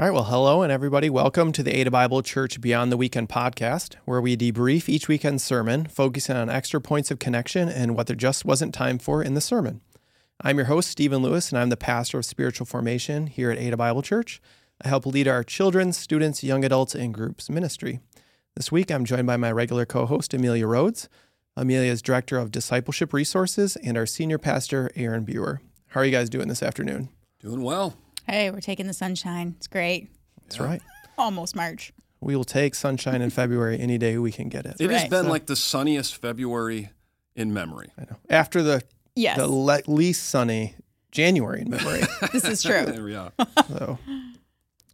All right, well, hello and everybody. Welcome to the Ada Bible Church Beyond the Weekend podcast, where we debrief each weekend's sermon, focusing on extra points of connection and what there just wasn't time for in the sermon. I'm your host, Stephen Lewis, and I'm the pastor of spiritual formation here at Ada Bible Church. I help lead our children, students, young adults, and groups ministry. This week, I'm joined by my regular co host, Amelia Rhodes. Amelia is director of discipleship resources, and our senior pastor, Aaron Buer. How are you guys doing this afternoon? Doing well. Hey, we're taking the sunshine. It's great. That's right. Almost March. We will take sunshine in February any day we can get it. It has Right. been like the sunniest February in memory. I know. After the Yes, the le- least sunny January in memory. this is true. There we are. so,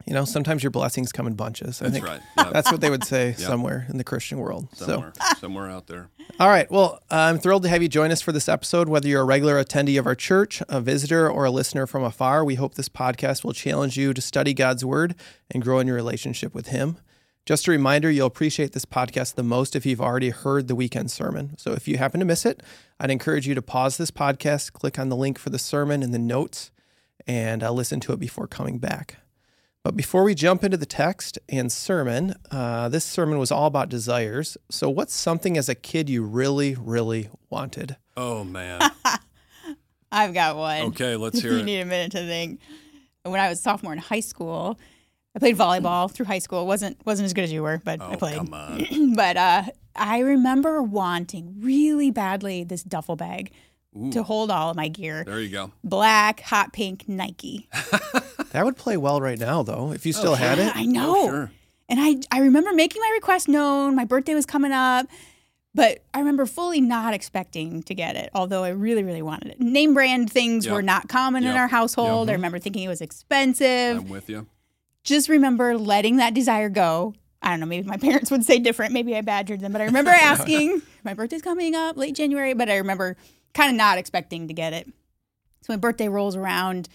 you know, sometimes your blessings come in bunches. I That's think right. Yeah, that's what they would say somewhere in the Christian world. somewhere, somewhere out there. All right. Well, I'm thrilled to have you join us for this episode. Whether you're a regular attendee of our church, a visitor, or a listener from afar, we hope this podcast will challenge you to study God's Word and grow in your relationship with Him. Just a reminder, you'll appreciate this podcast the most if you've already heard the weekend sermon. So if you happen to miss it, I'd encourage you to pause this podcast, click on the link for the sermon in the notes, and uh, listen to it before coming back. But before we jump into the text and sermon, uh, this sermon was all about desires. So, what's something as a kid you really, really wanted? Oh man. I've got one. Okay, let's hear you it. You need a minute to think. When I was sophomore in high school, I played volleyball through high school. wasn't wasn't as good as you were, but I Oh played. come on. but uh, I remember wanting really badly this duffel bag to hold all of my gear. There you go. Black, hot pink Nike. That would play well right now, though, if you oh, still had it. I know. Oh, sure. And I, I remember making my request known. My birthday was coming up, but I remember fully not expecting to get it, although I really, really wanted it. Name brand things Yep. were not common in our household. I mm-hmm. remember thinking it was expensive. I'm with you. Just remember letting that desire go. I don't know, maybe my parents would say different. Maybe I badgered them, but I remember asking, my birthday's coming up late January, but I remember kind of not expecting to get it. So my birthday rolls around,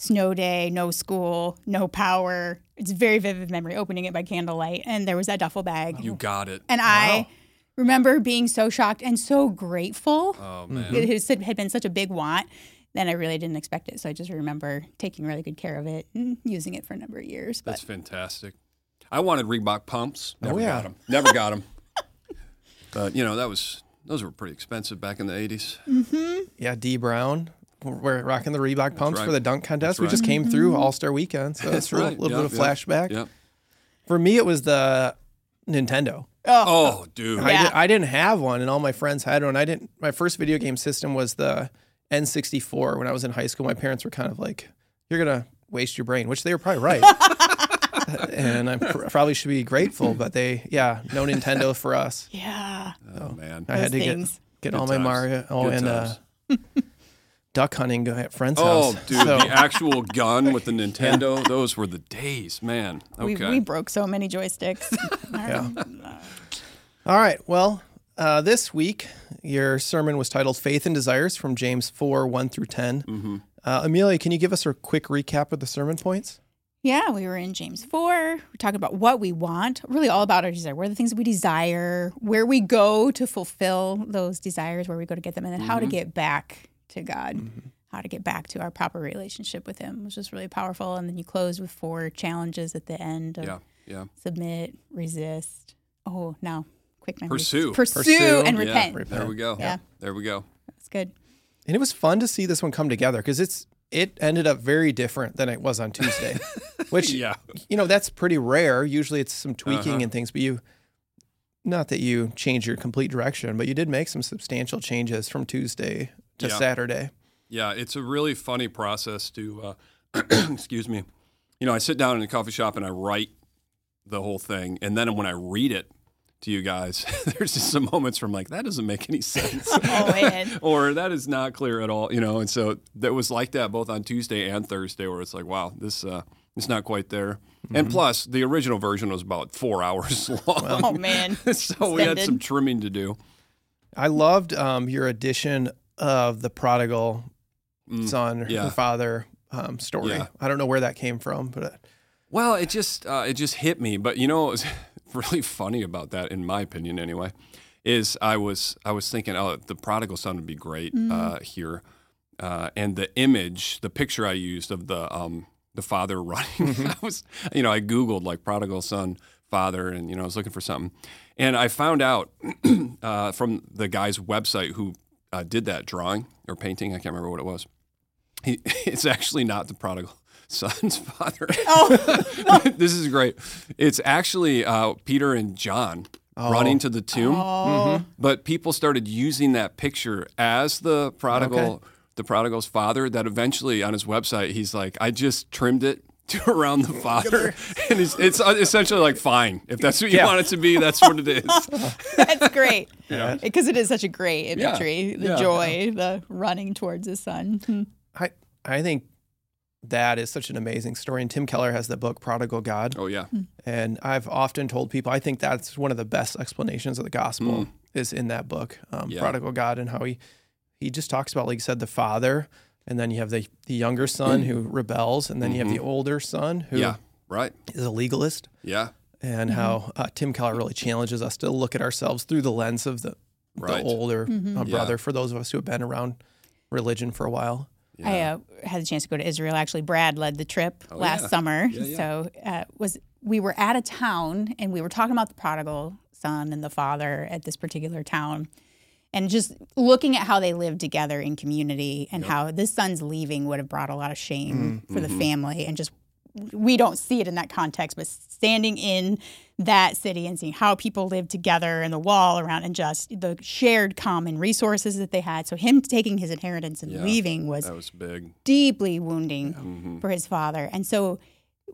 snow day, no school, no power. It's a very vivid memory opening it by candlelight, and there was that duffel bag. You got it. and I remember being so shocked and so grateful. Oh hmm. man. It had been such a big want. Then I really didn't expect it. So I just remember taking really good care of it and using it for a number of years. But That's fantastic. I wanted Reebok pumps. Oh, Never yeah. got them. Never got them. but you know that was those were pretty expensive back in the 80s. Mm-hmm. Yeah, D Brown. We're rocking the Reebok pumps right. for the dunk contest. That's We just came through All Star Weekend, so That's it's a little, right. little Yep, bit of yep, flashback. Yep. For me, it was the Nintendo. Oh, dude. I, Yeah. did, I didn't have one, and all my friends had one. I didn't. My first video game system was the N64 when I was in high school. My parents were kind of like, "You're gonna waste your brain," which they were probably right. and I pr- probably should be grateful, but they, yeah, no Nintendo for us. yeah, Oh man. I had to things. get get Good all my. Mario. Oh, Good and uh, times. duck hunting go at friend's House. Oh, house. dude, So- the actual gun with the Nintendo, those were the days, man. we, Okay. we broke so many joysticks. Yeah. All right. Well, uh, this week your sermon was titled "Faith and Desires" from James four one through 10 Mm-hmm. Uh, Amelia, can you give us a quick recap of the sermon points? Yeah, we were in James 4. We're talking about what we want, really all about our desire. What are the things we desire, where we go to fulfill those desires, where we go to get them, and then how to Mm-hmm. get back to God, how to get back to our proper relationship with Him, which is really powerful. And then you close with four challenges at the end of Yeah, yeah. submit, resist. Oh, now quick memory. Pursue. Pursue, Pursue, and Yeah, repent. There we go. Yeah. There we go. That's good. And it was fun to see this one come together because it's it ended up very different than it was on Tuesday, which Yeah. you know that's pretty rare. Usually it's some tweaking Uh-huh. and things, but you not that you change your complete direction, but you did make some substantial changes from Tuesday to Yeah. Saturday. Yeah, it's a really funny process to, uh, excuse me. You know, I sit down in a coffee shop and I write the whole thing, and then when I read it to you guys, there's just some moments from like that doesn't make any sense, Oh, man. or that is not clear at all. You know, and so that was like that both on Tuesday and Thursday, where it's like, wow, this uh, it's not quite there. And plus, the original version was about four hours long, Oh, man. so we had some trimming to do. I loved um, your addition of the prodigal son yeah. or father um, story. Yeah. I don't know where that came from, but uh, Well, it just uh, it just hit me. But you know, what was really funny about that, in my opinion, anyway, is I was I was thinking, oh, the prodigal son would be great uh, here, uh, and the image, the picture I used of the um, the father running. I was, you know, I googled like prodigal son father, and you know, I was looking for something, and I found out uh, from the guy's website who uh, did that drawing or painting. I can't remember what it was. He, it's actually not the prodigal son's father. Oh, this is great. It's actually uh, Peter and John running to the tomb. oh. But people started using that picture as the prodigal, Okay. the prodigal's father. That eventually on his website, he's like, I just trimmed it to around the father, and it's, it's essentially like, fine, if that's what you Yeah. want it to be, that's what it is. That's great. Yeah. Because it is such a great Yeah. imagery. The Yeah. joy, the running towards the son. Hmm. I I think that is such an amazing story. And Tim Keller has the book Prodigal God. Oh yeah, And I've often told people I think that's one of the best explanations of the gospel is in that book, um, Mm. Yeah. Prodigal God, and how he he just talks about, like you said, the father, and then you have the the younger son who rebels, and then you have the older son who is Mm-hmm. yeah, right, a legalist, yeah, and how uh, Tim Keller really challenges us to look at ourselves through the lens of the Right. the older uh, Yeah. brother. For those of us who have been around religion for a while, I uh, had a chance to go to Israel. Actually, Brad led the trip last Oh, yeah. summer. Yeah, yeah. So uh, was we were at a town and we were talking about the prodigal son and the father at this particular town, and just looking at how they lived together in community and how this son's leaving would have brought a lot of shame Mm, for the mm-hmm. family and just we don't see it in that context, but standing in that city and seeing how people lived together and the wall around and just the shared common resources that they had. So him taking his inheritance and Yeah. leaving was that was big. deeply wounding Mm-hmm. for his father. And so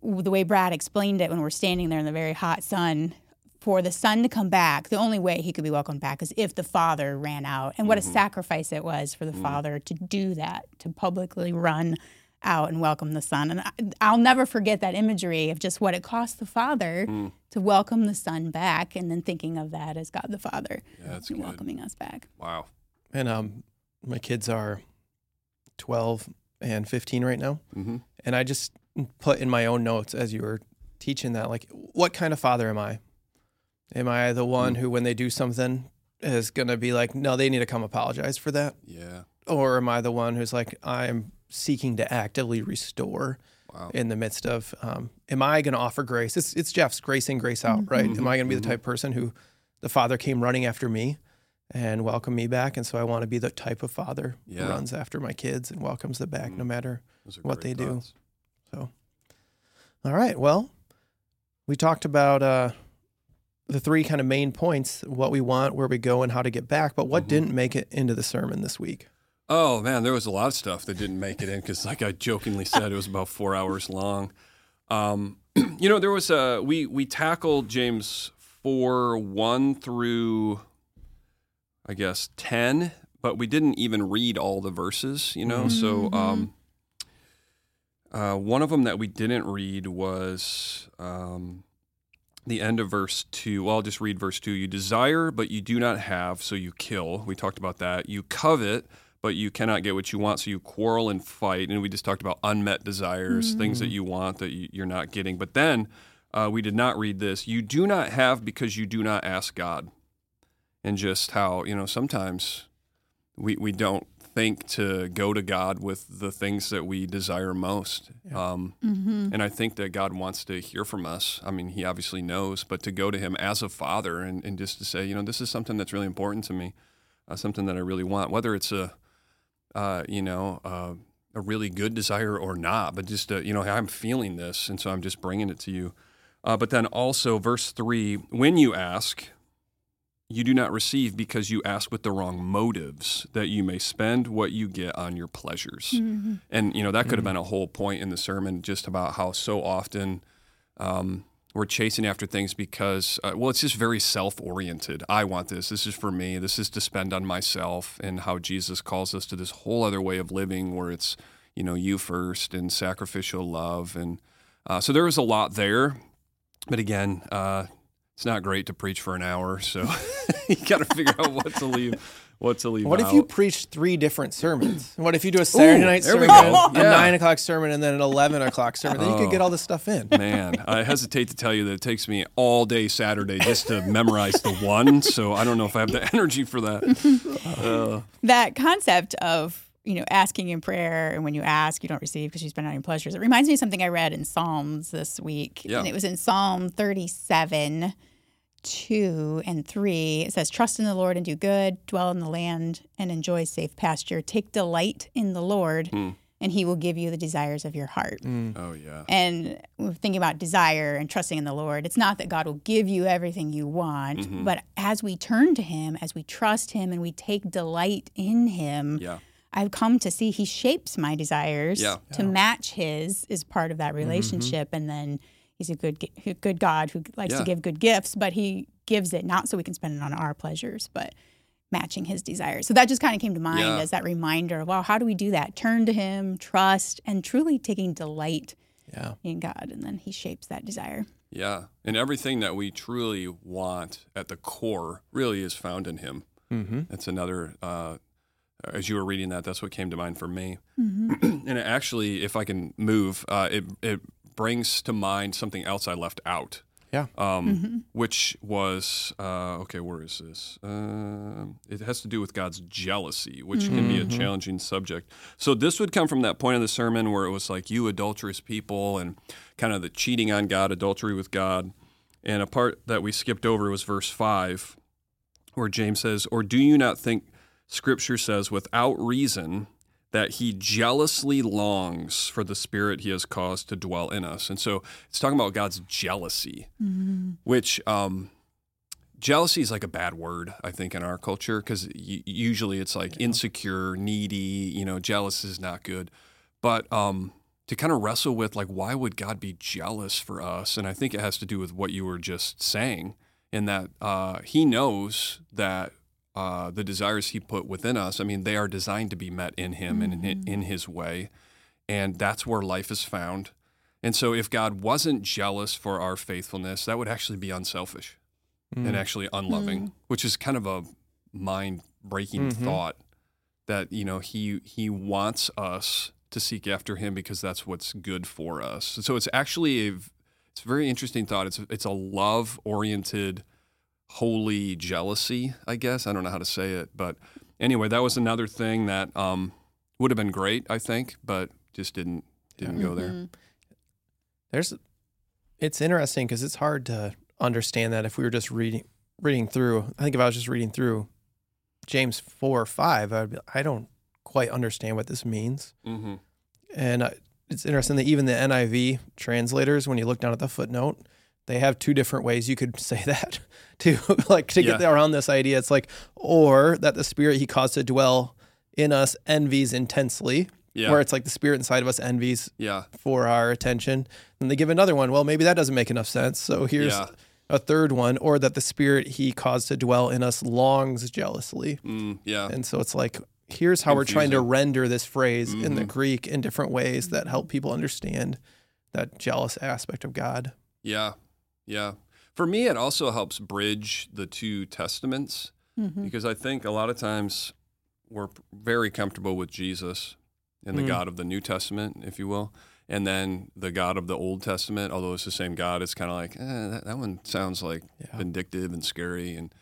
the way Brad explained it when we're standing there in the very hot sun, for the son to come back, the only way he could be welcomed back is if the father ran out. And what a sacrifice it was for the father to do that, to publicly run out and welcome the son. And I, I'll never forget that imagery of just what it cost the father to welcome the son back and then thinking of that as God the Father Yeah, that's and good. welcoming us back. Wow. and um, my kids are twelve and fifteen right now. Mm-hmm. And I just put in my own notes as you were teaching that, like, what kind of father am I? Am I the one Mm. who, when they do something, is going to be like, no, they need to come apologize for that? Yeah. Or am I the one who's like, I'm seeking to actively restore Wow. in the midst of, um, am I going to offer grace? It's, it's Jeff's grace in, grace out, right? Am I going to be the type of person who the father came running after me and welcomed me back? And so I want to be the type of father Yeah. who runs after my kids and welcomes them back no matter what great they do. So, All right. Well, we talked about uh, the three kind of main points what we want, where we go, and how to get back. But what Mhm. didn't make it into the sermon this week? Oh man, there was a lot of stuff that didn't make it in because, like I jokingly said, it was about four hours long. Um, you know, there was a we we tackled James four one through, I guess ten, but we didn't even read all the verses. You know, so um, uh, one of them that we didn't read was um, the end of verse two. Well, I'll just read verse two. You desire, but you do not have, so you kill. We talked about that. You covet, but you cannot get what you want, so you quarrel and fight. And we just talked about unmet desires, things that you want that you, you're not getting. But then uh, we did not read this. You do not have because you do not ask God. And just how, you know, sometimes we, we don't think to go to God with the things that we desire most. Um, And I think that God wants to hear from us. I mean, He obviously knows, but to go to Him as a father and, and just to say, you know, this is something that's really important to me, uh, something that I really want, whether it's a, uh, you know, uh, a really good desire or not, but just, uh, you know, I'm feeling this, and so I'm just bringing it to you. Uh, but then also, verse three, when you ask, you do not receive because you ask with the wrong motives, that you may spend what you get on your pleasures. And, you know, that could have been a whole point in the sermon just about how so often um, we're chasing after things because, uh, well, it's just very self oriented. I want this. This is for me. This is to spend on myself. And how Jesus calls us to this whole other way of living where it's, you know, you first and sacrificial love. And uh, so there was a lot there. But again, uh, it's not great to preach for an hour, so you got to figure out what to leave, what to leave. What if you preach three different sermons? What if you do a Saturday Ooh, night there we sermon, go. a Yeah. nine o'clock sermon, and then an eleven o'clock sermon? Then you could Oh. get all this stuff in. Man, I hesitate to tell you that it takes me all day Saturday just to memorize the one. So I don't know if I have the energy for that. Uh, that concept of you know, asking in prayer, and when you ask, you don't receive because you spend on your pleasures. It reminds me of something I read in Psalms this week, Yeah. and it was in Psalm 37, 2 and 3. It says, Trust in the Lord and do good, dwell in the land and enjoy safe pasture. Take delight in the Lord, Hmm. and he will give you the desires of your heart. Oh yeah. And thinking about desire and trusting in the Lord. It's not that God will give you everything you want, Mm-hmm. but as we turn to Him, as we trust Him, and we take delight in Him, Yeah. I've come to see He shapes my desires Yeah. to match His is part of that relationship, and then He's a good good God who likes Yeah. to give good gifts, but He gives it not so we can spend it on our pleasures, but matching His desires. So that just kind of came to mind Yeah. as that reminder. of, Wow, how do we do that? Turn to Him, trust, and truly taking delight Yeah. in God, and then He shapes that desire. Yeah. And everything that we truly want at the core really is found in Him. Mm-hmm. That's another. Uh, as you were reading that, that's what came to mind for me. Mm-hmm. and it actually, if I can move, uh, it it brings to mind something else I left out. Yeah. Um, Mm-hmm. Which was uh, okay. Where is this? Um it has to do with God's jealousy, which can be a challenging subject. So this would come from that point of the sermon where it was like you adulterous people and kind of the cheating on God, adultery with God. And a part that we skipped over was verse five, where James says, "Or do you not think Scripture says without reason?" that he jealously longs for the spirit he has caused to dwell in us. And so it's talking about God's jealousy, which um, jealousy is like a bad word, I think, in our culture, because usually it's like insecure, needy, you know, jealous is not good. But um, to kind of wrestle with, like, why would God be jealous for us? And I think it has to do with what you were just saying, in that uh, he knows that uh, the desires he put within us, I mean, they are designed to be met in him and in, in his way. And that's where life is found. And so if God wasn't jealous for our faithfulness, that would actually be unselfish Mm. and actually unloving, which is kind of a mind breaking Mhm. thought that, you know, he he wants us to seek after him because that's what's good for us. So it's actually a it's a very interesting thought. It's it's a love oriented holy jealousy, I guess. I don't know how to say it, but anyway, that was another thing that um, would have been great, I think, but just didn't didn't go there. Mhm. There's, it's interesting because it's hard to understand that if we were just reading reading through. I think if I was just reading through James four or five, I'd be, I don't quite understand what this means. Mm-hmm. And it's interesting that even the NIV translators, when you look down at the footnote, they have two different ways you could say that to like to get Yeah. around this idea. It's like, or that the spirit he caused to dwell in us envies intensely, Yeah, where it's like the spirit inside of us envies yeah, for our attention. And they give another one. Well, maybe that doesn't make enough sense. So here's Yeah. a third one, or that the spirit he caused to dwell in us longs jealously. mm, yeah, And so it's like, here's how we're trying to render this phrase in the Mhm. Greek in different ways that help people understand that jealous aspect of God. yeah, yeah. For me, it also helps bridge the two testaments Mhm. because I think a lot of times we're very comfortable with Jesus and the Mm. God of the New Testament, if you will, and then the God of the Old Testament. Although it's the same God, it's kind of like eh, that, that one sounds like Yeah. vindictive and scary, and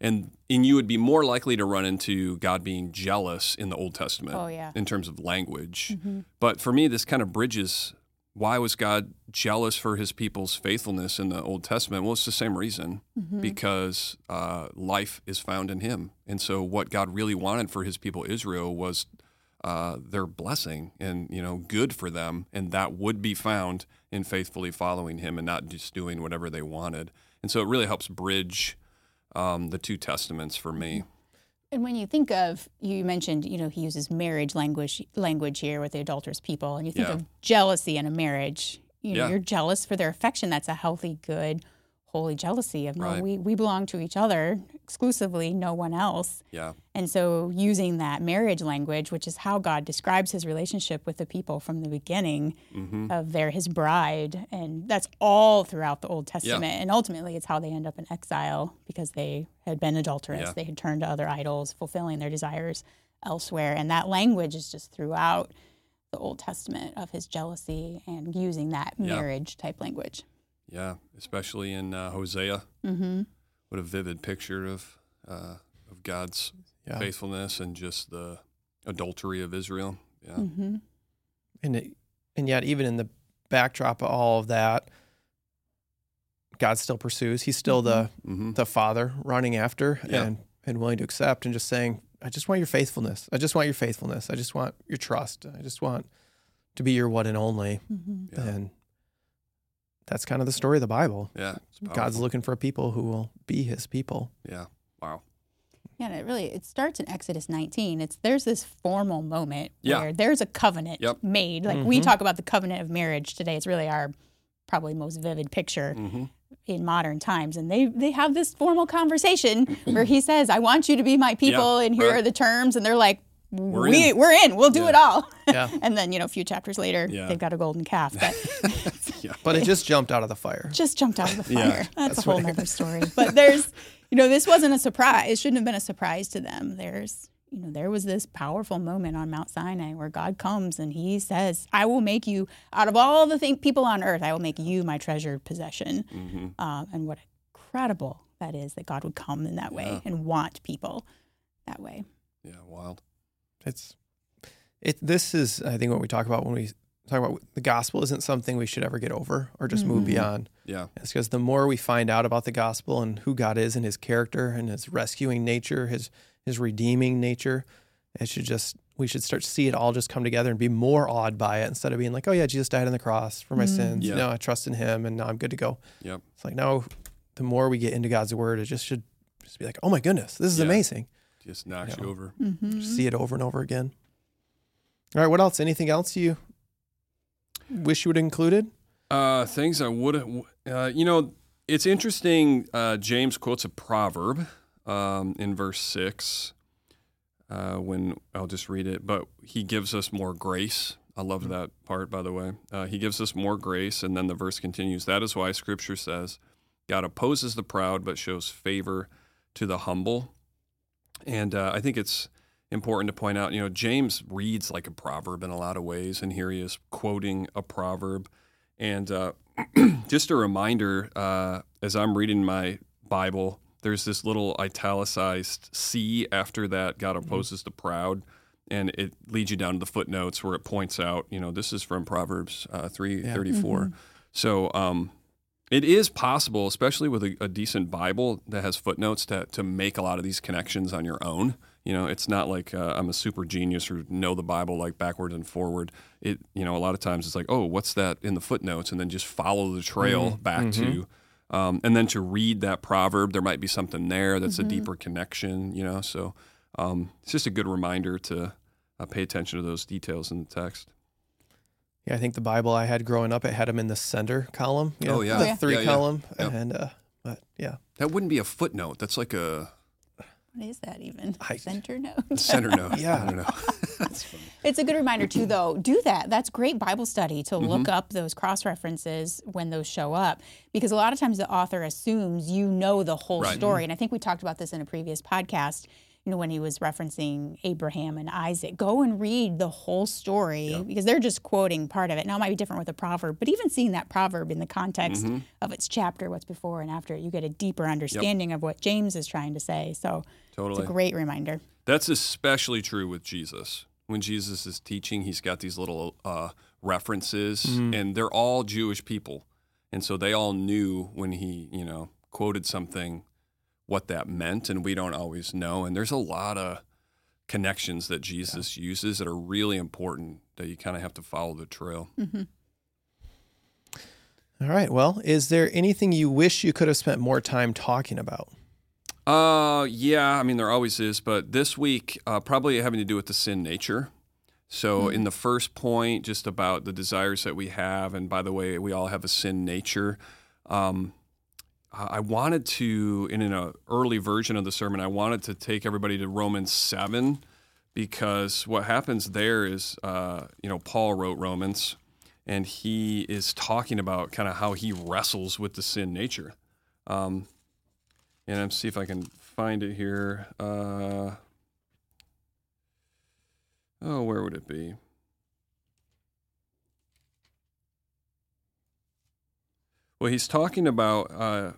and and you would be more likely to run into God being jealous in the Old Testament Oh yeah. in terms of language. Mhm. But for me, this kind of bridges why was God jealous for his people's faithfulness in the Old Testament? Well, it's the same reason Mhm. because uh, life is found in him. And so, what God really wanted for his people Israel was uh, their blessing and you know good for them, and that would be found in faithfully following him and not just doing whatever they wanted. And so, it really helps bridge um, the two testaments for me. And when you think of, you mentioned, you know, he uses marriage language language here with the adulterous people, and you think Yeah. of jealousy in a marriage. You know, Yeah. you're jealous for their affection. That's a healthy, good, holy jealousy of no, Right. we we belong to each other exclusively, no one else. Yeah, And so, using that marriage language, which is how God describes his relationship with the people from the beginning hmm of they're his bride, and that's all throughout the Old Testament. And ultimately, it's how they end up in exile because they had been adulterous. Yeah. They had turned to other idols, fulfilling their desires elsewhere. And that language is just throughout the Old Testament of his jealousy and using that Yeah. marriage type language. Yeah, especially in uh, Hosea. Mm-hmm. What a vivid picture of uh, of God's Yeah. faithfulness and just the adultery of Israel. Yeah. hmm And it, and yet, even in the backdrop of all of that, God still pursues. He's still the hmm the Father running after Yeah. and and willing to accept and just saying, I just want your faithfulness. I just want your faithfulness. I just want your trust. I just want to be your one and only. hmm Yeah. And that's kind of the story of the Bible. Yeah. God's looking for people who will be His people. Yeah. Wow. Yeah, and it really it starts in Exodus 19. It's there's this formal moment Yeah. where there's a covenant Yep. made. Like we Mhm. talk about the covenant of marriage today. It's really our probably most vivid picture hmm in modern times. And they they have this formal conversation where he says, "I want you to be my people, and here right. are the terms." And they're like, We're "We in." we're in. We'll do Yeah. it all." Yeah. and then you know a few chapters later, Yeah. they've got a golden calf that Yeah. But it just jumped out of the fire. just jumped out of the fire. Yeah. That's, That's a whole right. nother story. But there's, you know, this wasn't a surprise. It shouldn't have been a surprise to them. There's, you know, there was this powerful moment on Mount Sinai where God comes and He says, "I will make you out of all the thing, people on earth. I will make you my treasured possession." hmm Uh, and what incredible that is that God would come in that way Yeah. and want people that way. Yeah. Wild. It's it. This is, I think, what we talk about when we talk about the gospel isn't something we should ever get over or just move Mhm. beyond. Yeah. It's because the more we find out about the gospel and who God is and His character and His rescuing nature, His His redeeming nature, it should just we should start to see it all just come together and be more awed by it instead of being like, oh yeah, Jesus died on the cross for my Mm. sins. Yeah. No, I trust in Him and now I'm good to go. Yep. It's like no, the more we get into God's word, it just should just be like, oh my goodness, this is Yeah. amazing. Just knocks Yeah. you over. Mm-hmm. Just see it over and over again. All right, what else? Anything else you wish you would have included? Uh, things I would have, uh, you know, it's interesting. Uh, James quotes a proverb um, in verse six. Uh, when I'll just read it, but he gives us more grace. I love that part, by the way. Uh, he gives us more grace, and then the verse continues. That is why Scripture says, "God opposes the proud, but shows favor to the humble." And uh, I think it's important to point out, you know, James reads like a proverb in a lot of ways, and here he is quoting a proverb. And uh, just a reminder, uh, as I'm reading my Bible, there's this little italicized C after that. God opposes the proud, and it leads you down to the footnotes where it points out, you know, this is from Proverbs uh, three Yeah. thirty four. Mhm. So um, it is possible, especially with a, a decent Bible that has footnotes, to to make a lot of these connections on your own. You know, it's not like uh, I'm a super genius or know the Bible like backward and forward. It, you know, a lot of times it's like, oh, what's that in the footnotes, and then just follow the trail Mhm. back to, um, and then to read that proverb, there might be something there that's Mhm. a deeper connection. You know, so um, it's just a good reminder to uh, pay attention to those details in the text. Yeah, I think the Bible I had growing up, it had them in the center column. you know, Oh, yeah. the Oh, yeah. three Yeah, yeah. column, Yep. and uh, but yeah, That wouldn't be a footnote. That's like a What is that even? I- Center note. center note. Yeah. I don't know. That's funny. It's a good reminder too, though. Do that. That's great Bible study to look Mm-hmm. up those cross references when those show up, because a lot of times the author assumes you know the whole Right. story. And I think we talked about this in a previous podcast. You know, when he was referencing Abraham and Isaac, go and read the whole story Yeah. because they're just quoting part of it. Now it might be different with a proverb, but even seeing that proverb in the context Mhm. of its chapter, what's before and after, it, you get a deeper understanding of what James is trying to say. So Totally. it's a great reminder. That's especially true with Jesus. When Jesus is teaching, he's got these little uh, references, Mhm. and they're all Jewish people, and so they all knew when he, you know, quoted something, what that meant, and we don't always know. And there's a lot of connections that Jesus uses that are really important that you kind of have to follow the trail. hmm all right. Well, is there anything you wish you could have spent more time talking about? Uh, yeah. I mean, there always is, but this week, uh, probably having to do with the sin nature. So, in the first point, just about the desires that we have, and by the way, we all have a sin nature. Um, I wanted to, in an early version of the sermon, I wanted to take everybody to Romans seven, because what happens there is, uh, you know, Paul wrote Romans, and he is talking about kind of how he wrestles with the sin nature. Um, and I'm see if I can find it here. Uh, oh, where would it be? Well, he's talking about uh,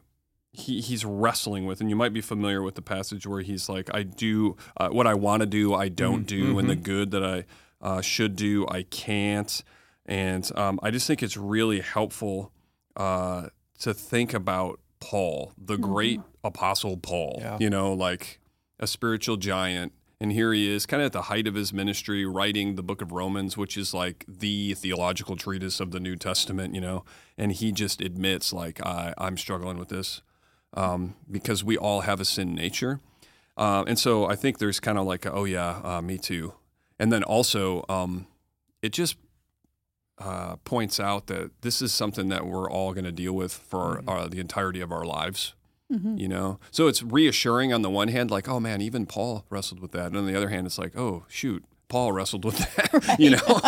he, he's wrestling with, and you might be familiar with the passage where he's like, "I do uh, what I want to do, I don't do, and the good that I uh, should do, I can't." And um, I just think it's really helpful uh, to think about Paul, the great apostle Paul. Yeah. You know, like a spiritual giant. And here he is, kind of at the height of his ministry, writing the book of Romans, which is like the theological treatise of the New Testament, you know. And he just admits, like, I, I'm struggling with this um, because we all have a sin nature. Uh, and so I think there's kind of like, a, oh, yeah, uh, me too. And then also, um, it just uh, points out that this is something that we're all going to deal with for uh, the entirety of our lives. You know, so it's reassuring on the one hand, like, oh man, even Paul wrestled with that, and on the other hand, it's like, oh shoot, Paul wrestled with that. You know,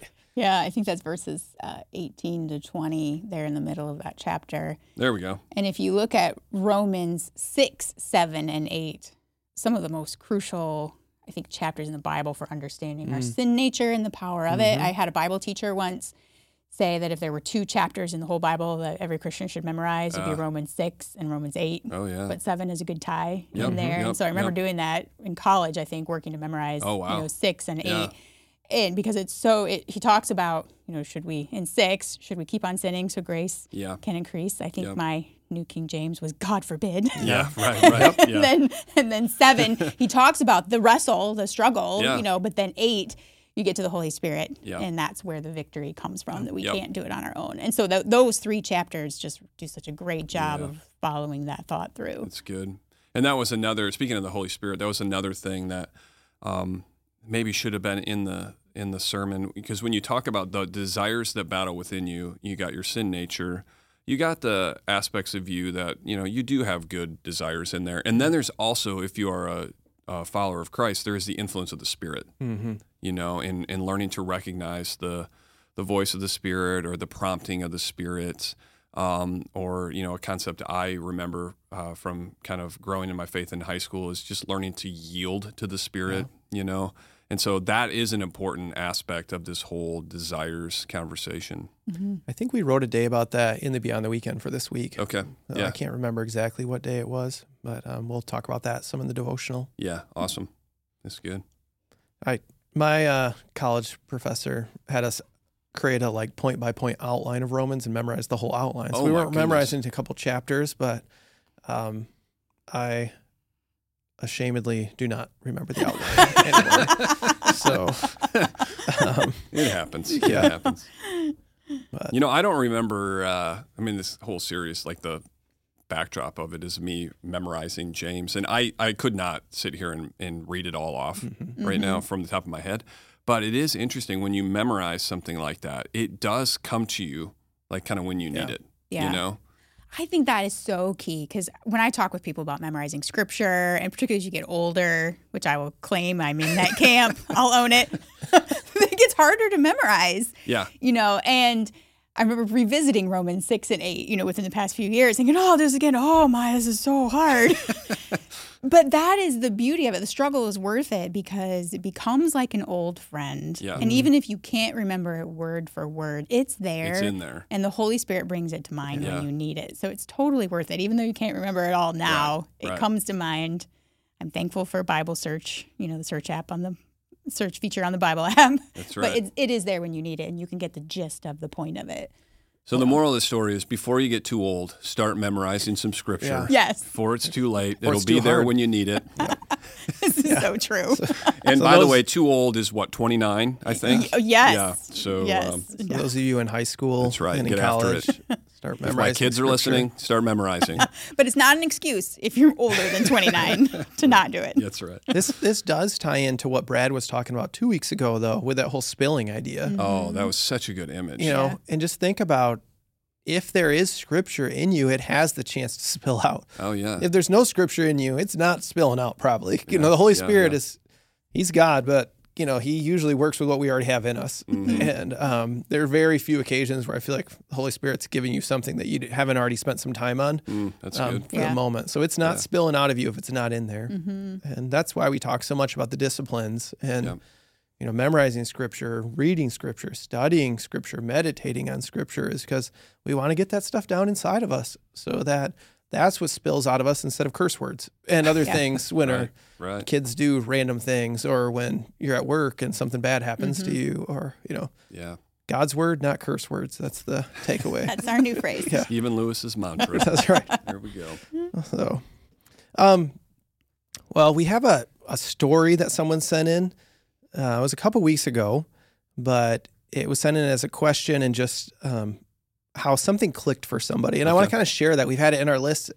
Yeah, I think that's verses uh, 18 to 20 there in the middle of that chapter. There we go. And if you look at Romans 6, 7, and 8, some of the most crucial, I think, chapters in the Bible for understanding mm. our sin nature and the power of mm-hmm. it. I had a Bible teacher once say that if there were two chapters in the whole Bible that every Christian should memorize, it'd uh, be Romans 6 and Romans 8. Oh, yeah. But 7 is a good tie yep, in there. Yep, and so I remember yep. doing that in college, I think, working to memorize oh, wow. you know, 6 and yeah. 8 in because it's so it, he talks about you know should we in six should we keep on sinning so grace yeah. can increase i think yep. my new king james was god forbid yeah right right and then and then seven he talks about the wrestle the struggle yeah. you know but then eight you get to the holy spirit yeah. and that's where the victory comes from that we yep. can't do it on our own and so th- those three chapters just do such a great job of following that thought through it's good and that was another speaking of the holy spirit that was another thing that um, maybe should have been in the in the sermon because when you talk about the desires that battle within you, you got your sin nature, you got the aspects of you that you know you do have good desires in there, and then there's also if you are a, a follower of Christ, there is the influence of the Spirit. Mm-hmm. You know, in in learning to recognize the the voice of the Spirit or the prompting of the Spirit um, or you know a concept I remember uh, from kind of growing in my faith in high school is just learning to yield to the Spirit, you know, and so that is an important aspect of this whole desires conversation. I think we wrote a day about that in the Beyond the Weekend for this week. Okay, Uh, yeah, I can't remember exactly what day it was, but um, we'll talk about that some in the devotional. yeah, awesome, that's good. I My uh, college professor had us create a like point by point outline of Romans and memorize the whole outline. So Oh we weren't goodness. memorizing a couple chapters, but um, I ashamedly do not remember the outline anymore. So um, It happens. Yeah. It happens. But- you know, I don't remember. Uh, I mean, this whole series, like the backdrop of it, is me memorizing James, and I, I could not sit here and, and read it all off Mm-hmm. right now from the top of my head. But it is interesting when you memorize something like that. It does come to you, like kind of when you need Yeah. it. Yeah. You know. I think that is so key because when I talk with people about memorizing scripture, and particularly as you get older, which I will claim I'm in that camp, I'll own it. it gets harder to memorize, Yeah. you know. And I remember revisiting Romans six and eight, you know, within the past few years, thinking, "Oh, this again. Oh my, this is so hard." but that is the beauty of it. The struggle is worth it because it becomes like an old friend. Yeah. And even if you can't remember it word for word, it's there It's in there. and the Holy Spirit brings it to mind Yeah. when you need it. So it's totally worth it. Even though you can't remember it all now, it right. comes to mind. I'm thankful for Bible search, you know, the search app on the search feature on the Bible app. That's right. But it, it is there when you need it and you can get the gist of the point of it. So the moral of the story is: before you get too old, start memorizing some scripture. Yeah. Yes, Before it's too late, Or it'll it's be too there hard. when you need it. this is so true. And So by the way, too old is what twenty nine, I think. Oh, yes. Yeah. So yes. um, for those of you in high school That's right. and in Get after it. Start if my kids are listening, start memorizing. but it's not an excuse if you're older than 29 to not do it. That's right. This this does tie into what Brad was talking about two weeks ago, though, with that whole spilling idea. Mm-hmm. Oh, that was such a good image. You know, Yeah. and just think about if there is scripture in you, it has the chance to spill out. Oh yeah. If there's no scripture in you, it's not spilling out. Probably, you know, the Holy yeah, Spirit yeah. is He's God, but you know, He usually works with what we already have in us. Mm-hmm. And um, there are very few occasions where I feel like the Holy Spirit's giving you something that you haven't already spent some time on. Mm, that's um, good. for Yeah. the moment. So it's not Yeah. spilling out of you if it's not in there. Mm-hmm. And that's why we talk so much about the disciplines. And Yeah. you know, memorizing scripture, reading scripture, studying scripture, meditating on scripture is because we want to get that stuff down inside of us so that that's what spills out of us instead of curse words and other Yeah. things when our Right. Right. kids do random things or when you're at work and something bad happens to you or, you know, Yeah. God's word, not curse words. That's the takeaway. That's our new phrase. Yeah. Stephen Lewis's mantra. That's right. Here we go. So, um, well, we have a, a story that someone sent in. Uh, it was a couple weeks ago, but it was sent in as a question and just um, how something clicked for somebody. And I want to kind of share that. We've had it in our list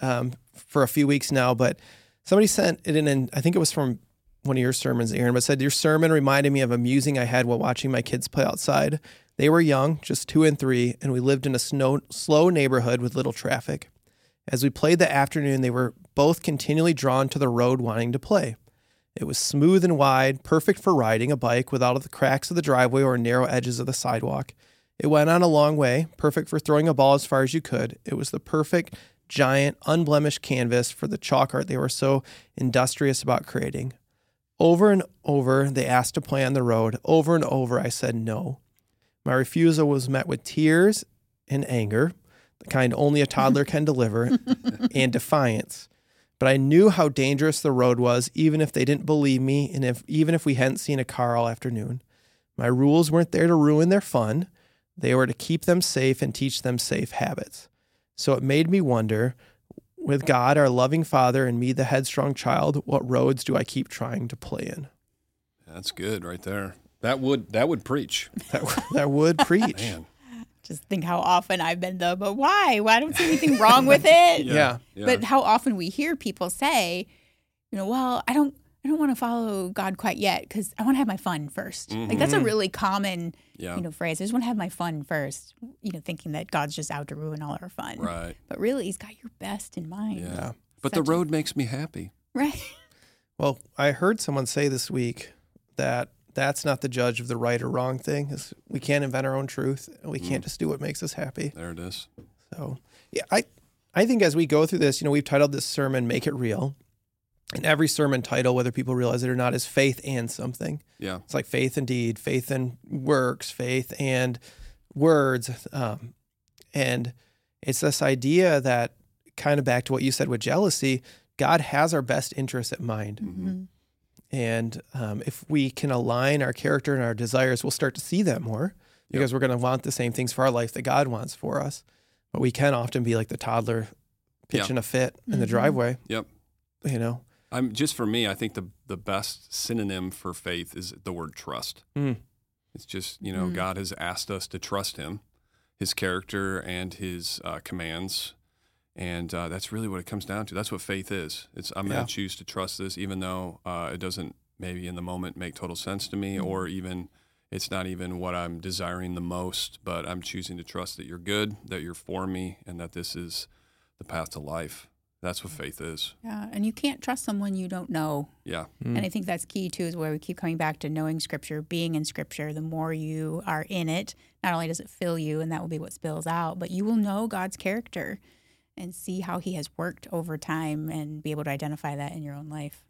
um, for a few weeks now, but somebody sent it in, and I think it was from one of your sermons, Aaron, but said, Your sermon reminded me of a musing I had while watching my kids play outside. They were young, just two and three, and we lived in a snow, slow neighborhood with little traffic. As we played that afternoon, they were both continually drawn to the road wanting to play. It was smooth and wide, perfect for riding a bike without the cracks of the driveway or narrow edges of the sidewalk. It went on a long way, perfect for throwing a ball as far as you could. It was the perfect, giant, unblemished canvas for the chalk art they were so industrious about creating. Over and over, they asked to play on the road. Over and over, I said no. My refusal was met with tears and anger, the kind only a toddler can deliver, and defiance. But I knew how dangerous the road was, even if they didn't believe me, and if even if we hadn't seen a car all afternoon. My rules weren't there to ruin their fun; they were to keep them safe and teach them safe habits. So it made me wonder, with God, our loving Father, and me, the headstrong child, what roads do I keep trying to play in? That's good right there. That would that would preach. That, that would preach. Man. Just think how often I've been the, but why? Why I don't see anything wrong with it? Yeah. But how often we hear people say, you know, well, I don't, I don't want to follow God quite yet because I want to have my fun 1st Like that's a mm-hmm. really common, yeah. you know, phrase. I just want to have my fun first. You know, thinking that God's just out to ruin all our fun. right. But really, He's got your best in mind. Yeah. Yeah. But the Such a- road makes me happy. Right. Well, I heard someone say this week that that's not the judge of the right or wrong thing. Is we can't invent our own truth. and We can't mm. just do what makes us happy. There it is. So, yeah, I I think as we go through this, you know, we've titled this sermon "Make It Real," and every sermon title, whether people realize it or not, is faith and something. Yeah. It's like faith and deed, faith and works, faith and words. Um, and it's this idea that kind of back to what you said with jealousy, God has our best interests at mind. Mm-hmm. And um, if we can align our character and our desires, we'll start to see that more because we're going to want the same things for our life that God wants for us. But we can often be like the toddler pitching a fit in the Mhm. driveway, Yep. you know? I'm just for me, I think the the best synonym for faith is the word trust. Mm. It's just, you know, Mm. God has asked us to trust him, his character and his uh, commands. And uh, that's really what it comes down to. That's what faith is. It's I'm Yeah. going to choose to trust this, even though uh, it doesn't maybe in the moment make total sense to me, Mm. or even it's not even what I'm desiring the most. But I'm choosing to trust that you're good, that you're for me, and that this is the path to life. That's what faith is. Yeah. And you can't trust someone you don't know. Yeah. And I think that's key too, is where we keep coming back to knowing Scripture, being in Scripture. The more you are in it, not only does it fill you, and that will be what spills out, but you will know God's character and see how He has worked over time, and be able to identify that in your own life.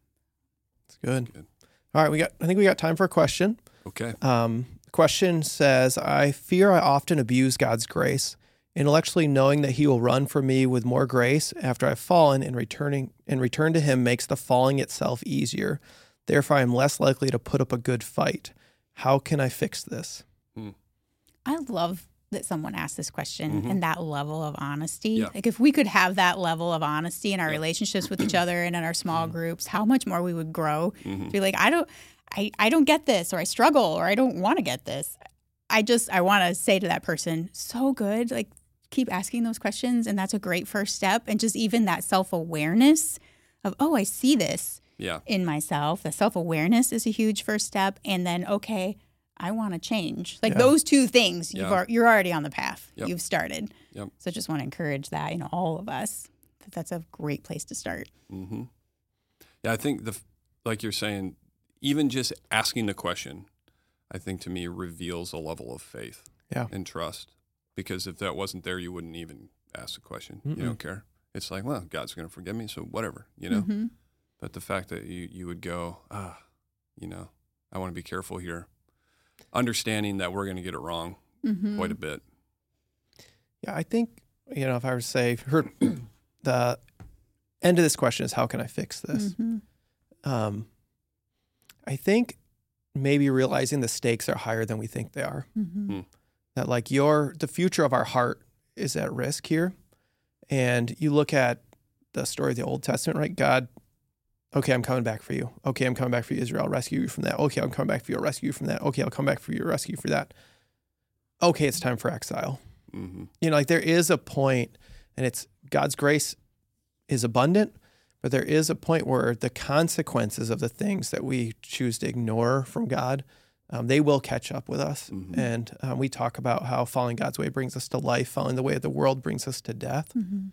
It's good. Good. All right, we got. I think we got time for a question. Okay. Um, question says, "I fear I often abuse God's grace, intellectually knowing that He will run for me with more grace after I've fallen, and returning and return to Him makes the falling itself easier. Therefore, I am less likely to put up a good fight. How can I fix this?" I love that someone asked this question Mhm. and that level of honesty. Yeah. Like if we could have that level of honesty in our Yeah. relationships with each other and in our small groups, how much more we would grow. Mhm. Be like, I don't I, I don't get this or I struggle or I don't want to get this. I just I want to say to that person, so good. Like keep asking those questions and that's a great first step. And just even that self-awareness of, oh, I see this Yeah. in myself. The self awareness is a huge first step, and then okay, I want to change. Like Yeah. those two things, you've Yeah. ar- you're already on the path. Yep. You've started. Yep. So just want to encourage that in all of us. That that's a great place to start. hmm Yeah, I think the like you're saying, even just asking the question, I think to me reveals a level of faith Yeah. and trust. Because if that wasn't there, you wouldn't even ask the question. Mm-mm. You don't care. It's like, well, God's going to forgive me, so whatever, you know. Mhm. But the fact that you you would go, ah, you know, I want to be careful here, understanding that we're going to get it wrong Mm-hmm. quite a bit. Yeah, I think you know if I were to say her, the end of this question is how can I fix this? Mhm. Um, I think maybe realizing the stakes are higher than we think they are. Mhm. That like your the future of our heart is at risk here, and you look at the story of the Old Testament, right? God, okay, I'm coming back for you. Okay, I'm coming back for you, Israel. I'll rescue you from that. Okay, I'm coming back for you. I'll rescue you from that. Okay, I'll come back for you. Rescue you for that. Okay, it's time for exile. hmm you know like there is a point and it's god's grace is abundant but there is a point where the consequences of the things that we choose to ignore from god um, they will catch up with us Mhm. and um, we talk about how following god's way brings us to life following the way of the world brings us to death Mhm.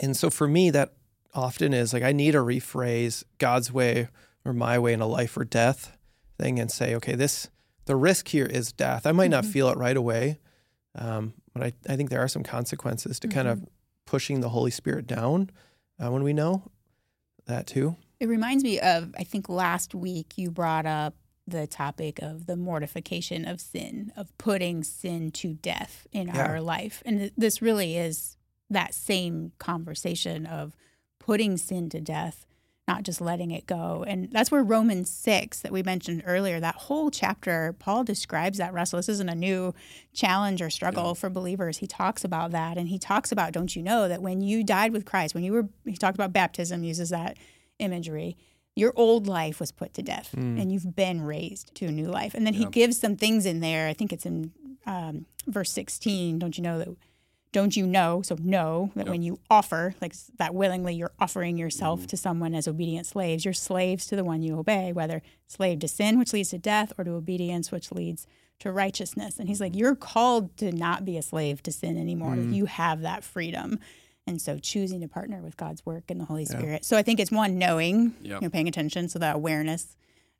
and so for me that often is like i need to rephrase god's way or my way in a life or death thing and say okay this the risk here is death i might not Mhm. feel it right away um, but I, I think there are some consequences to kind of pushing the holy spirit down uh, when we know that too It reminds me of, I think last week you brought up the topic of the mortification of sin, of putting sin to death in Yeah. our life. And th- this really is that same conversation of putting sin to death, not just letting it go. And that's where Romans 6 that we mentioned earlier, that whole chapter, Paul describes that wrestle. This isn't a new challenge or struggle Yeah. for believers. He talks about that. And he talks about, don't you know, that when you died with Christ, when you were, he talked about baptism, uses that imagery. Your old life was put to death, and you've been raised to a new life. And then he gives some things in there. I think it's in um, verse sixteen. Don't you know that? Don't you know? So know that Yep. when you offer, like that willingly, you're offering yourself Mm-hmm. to someone as obedient slaves. You're slaves to the one you obey, whether slave to sin, which leads to death, or to obedience, which leads to righteousness. And he's like, you're called to not be a slave to sin anymore. Mm-hmm. You have that freedom. And so choosing to partner with God's work and the Holy Spirit. So I think it's one knowing, Yep. you know, paying attention, so that awareness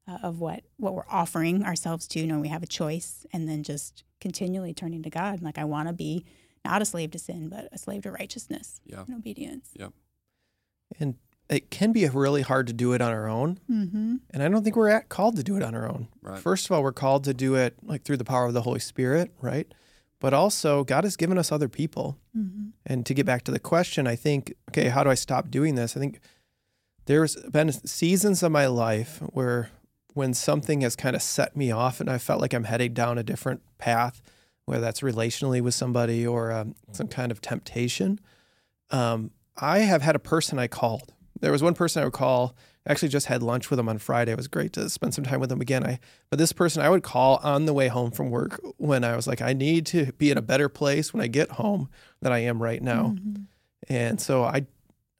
uh, of what what we're offering ourselves to, knowing we have a choice, and then just continually turning to God. Like I want to be not a slave to sin, but a slave to righteousness Yeah. and obedience. Yep. and it can be really hard to do it on our own Mm-hmm. and i don't think we're at, called to do it on our own Right. first of all we're called to do it like through the power of the holy spirit right but also god has given us other people Mm-hmm. And to get back to the question, I think, okay, how do I stop doing this? I think there's been seasons of my life where when something has kind of set me off and I felt like I'm heading down a different path, whether that's relationally with somebody or um, some kind of temptation, um, I have had a person I called. There was one person I would call. Actually just had lunch with him on Friday. It was great to spend some time with him again. I but this person I would call on the way home from work when I was like, I need to be in a better place when I get home than I am right now. Mm-hmm. And so I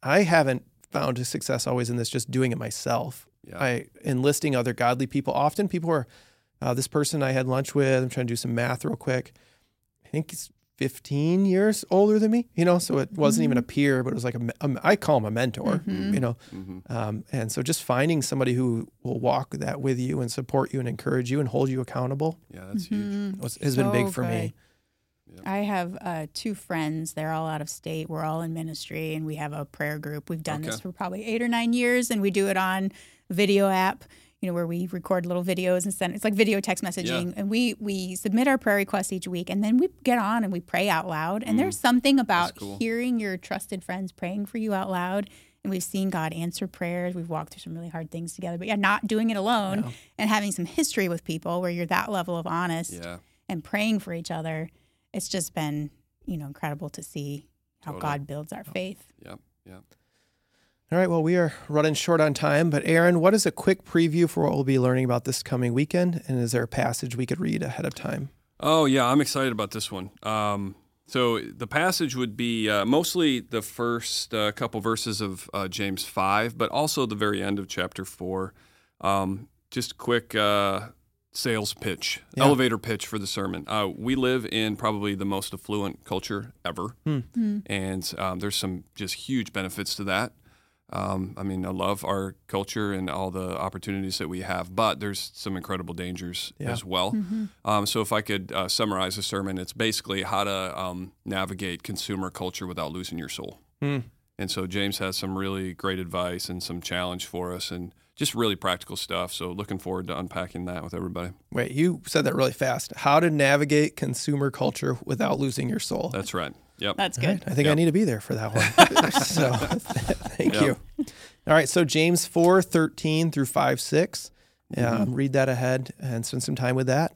I haven't found a success always in this just doing it myself. Yeah. I enlisting other godly people. Often people are uh, this person I had lunch with. I'm trying to do some math real quick. I think he's 15 years older than me. You know, so it wasn't even a peer, but it was like a, me- a I call him a mentor. Mhm. You know, hmm um, and so just finding somebody who will walk that with you and support you and encourage you and hold you accountable Yeah, that's huge. Mhm. was, has been big So for me. I have uh, two friends. They're all out of state. We're all in ministry, and we have a prayer group. We've done this for probably eight or nine years, and we do it on video app. You know, where we record little videos and send. It's like video text messaging, and we we submit our prayer requests each week, and then we get on and we pray out loud. And there's mm. something about cool. hearing your trusted friends praying for you out loud. And we've seen God answer prayers. We've walked through some really hard things together. But yeah, not doing it alone No. and having some history with people where you're that level of honest Yeah. and praying for each other, it's just been, you know, incredible to see how Totally. God builds our faith. Yep. Yep. All right, well, we are running short on time, but Aaron, what is a quick preview for what we'll be learning about this coming weekend? And is there a passage we could read ahead of time? Oh yeah, I'm excited about this one. Um, so the passage would be uh, mostly the first uh, couple verses of uh, James five, but also the very end of chapter four. Um, just quick uh, sales pitch, Yeah. elevator pitch for the sermon. Uh, we live in probably the most affluent culture ever, and um, there's some just huge benefits to that. Um, I mean, I love our culture and all the opportunities that we have, but there's some incredible dangers Yeah. as well. Um, so, if I could uh, summarize the sermon, it's basically how to um, navigate consumer culture without losing your soul. Hmm. And so, James has some really great advice and some challenge for us. And just really practical stuff. So looking forward to unpacking that with everybody. Wait, you said that really fast. How to navigate consumer culture without losing your soul. That's right. Yep. That's good. right, I think I need to be there for that one. so thank Yep. you. All right, so James 4, 13 through 5, 6. Um, read that ahead and spend some time with that.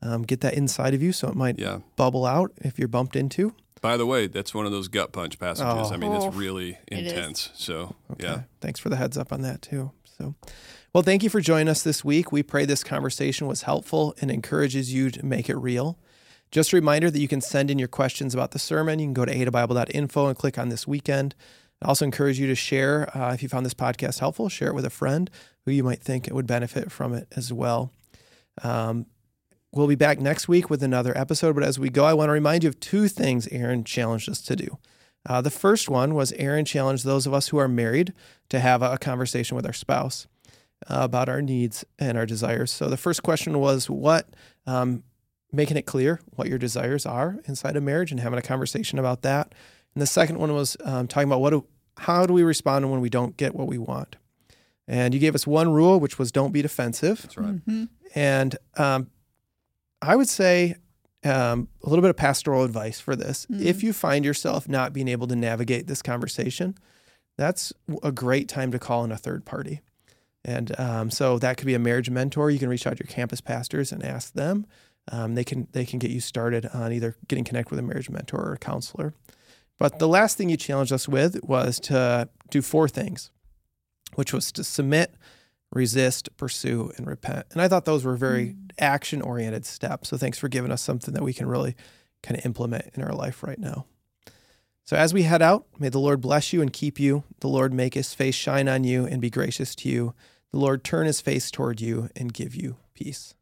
Um, get that inside of you so it might yeah. bubble out if you're bumped into. By the way, that's one of those gut punch passages. Oh. I mean, Oh, it's really it is. intense. So Okay. yeah. Thanks for the heads up on that too. So, well, thank you for joining us this week. We pray this conversation was helpful and encourages you to make it real. Just a reminder that you can send in your questions about the sermon. You can go to adabible.info and click on this weekend. I also encourage you to share uh, if you found this podcast helpful, share it with a friend who you might think would benefit from it as well. Um, we'll be back next week with another episode. But as we go, I want to remind you of two things Aaron challenged us to do. Uh, the first one was Aaron challenged those of us who are married to have a, conversation with our spouse uh, about our needs and our desires. So the first question was what, um, making it clear what your desires are inside of marriage and having a conversation about that. And the second one was um, talking about what do, how do we respond when we don't get what we want. And you gave us one rule, which was don't be defensive. That's right. Mhm. And um, I would say um, a little bit of pastoral advice for this. Mm. If you find yourself not being able to navigate this conversation, that's a great time to call in a third party. And um, so that could be a marriage mentor. You can reach out to your campus pastors and ask them. Um, they can they can get you started on either getting connected with a marriage mentor or a counselor. But the last thing you challenged us with was to do four things, which was to submit, resist, pursue, and repent. And I thought those were very action oriented steps. So thanks for giving us something that we can really kind of implement in our life right now. So as we head out, may the Lord bless you and keep you. The Lord make his face shine on you and be gracious to you. The Lord turn his face toward you and give you peace.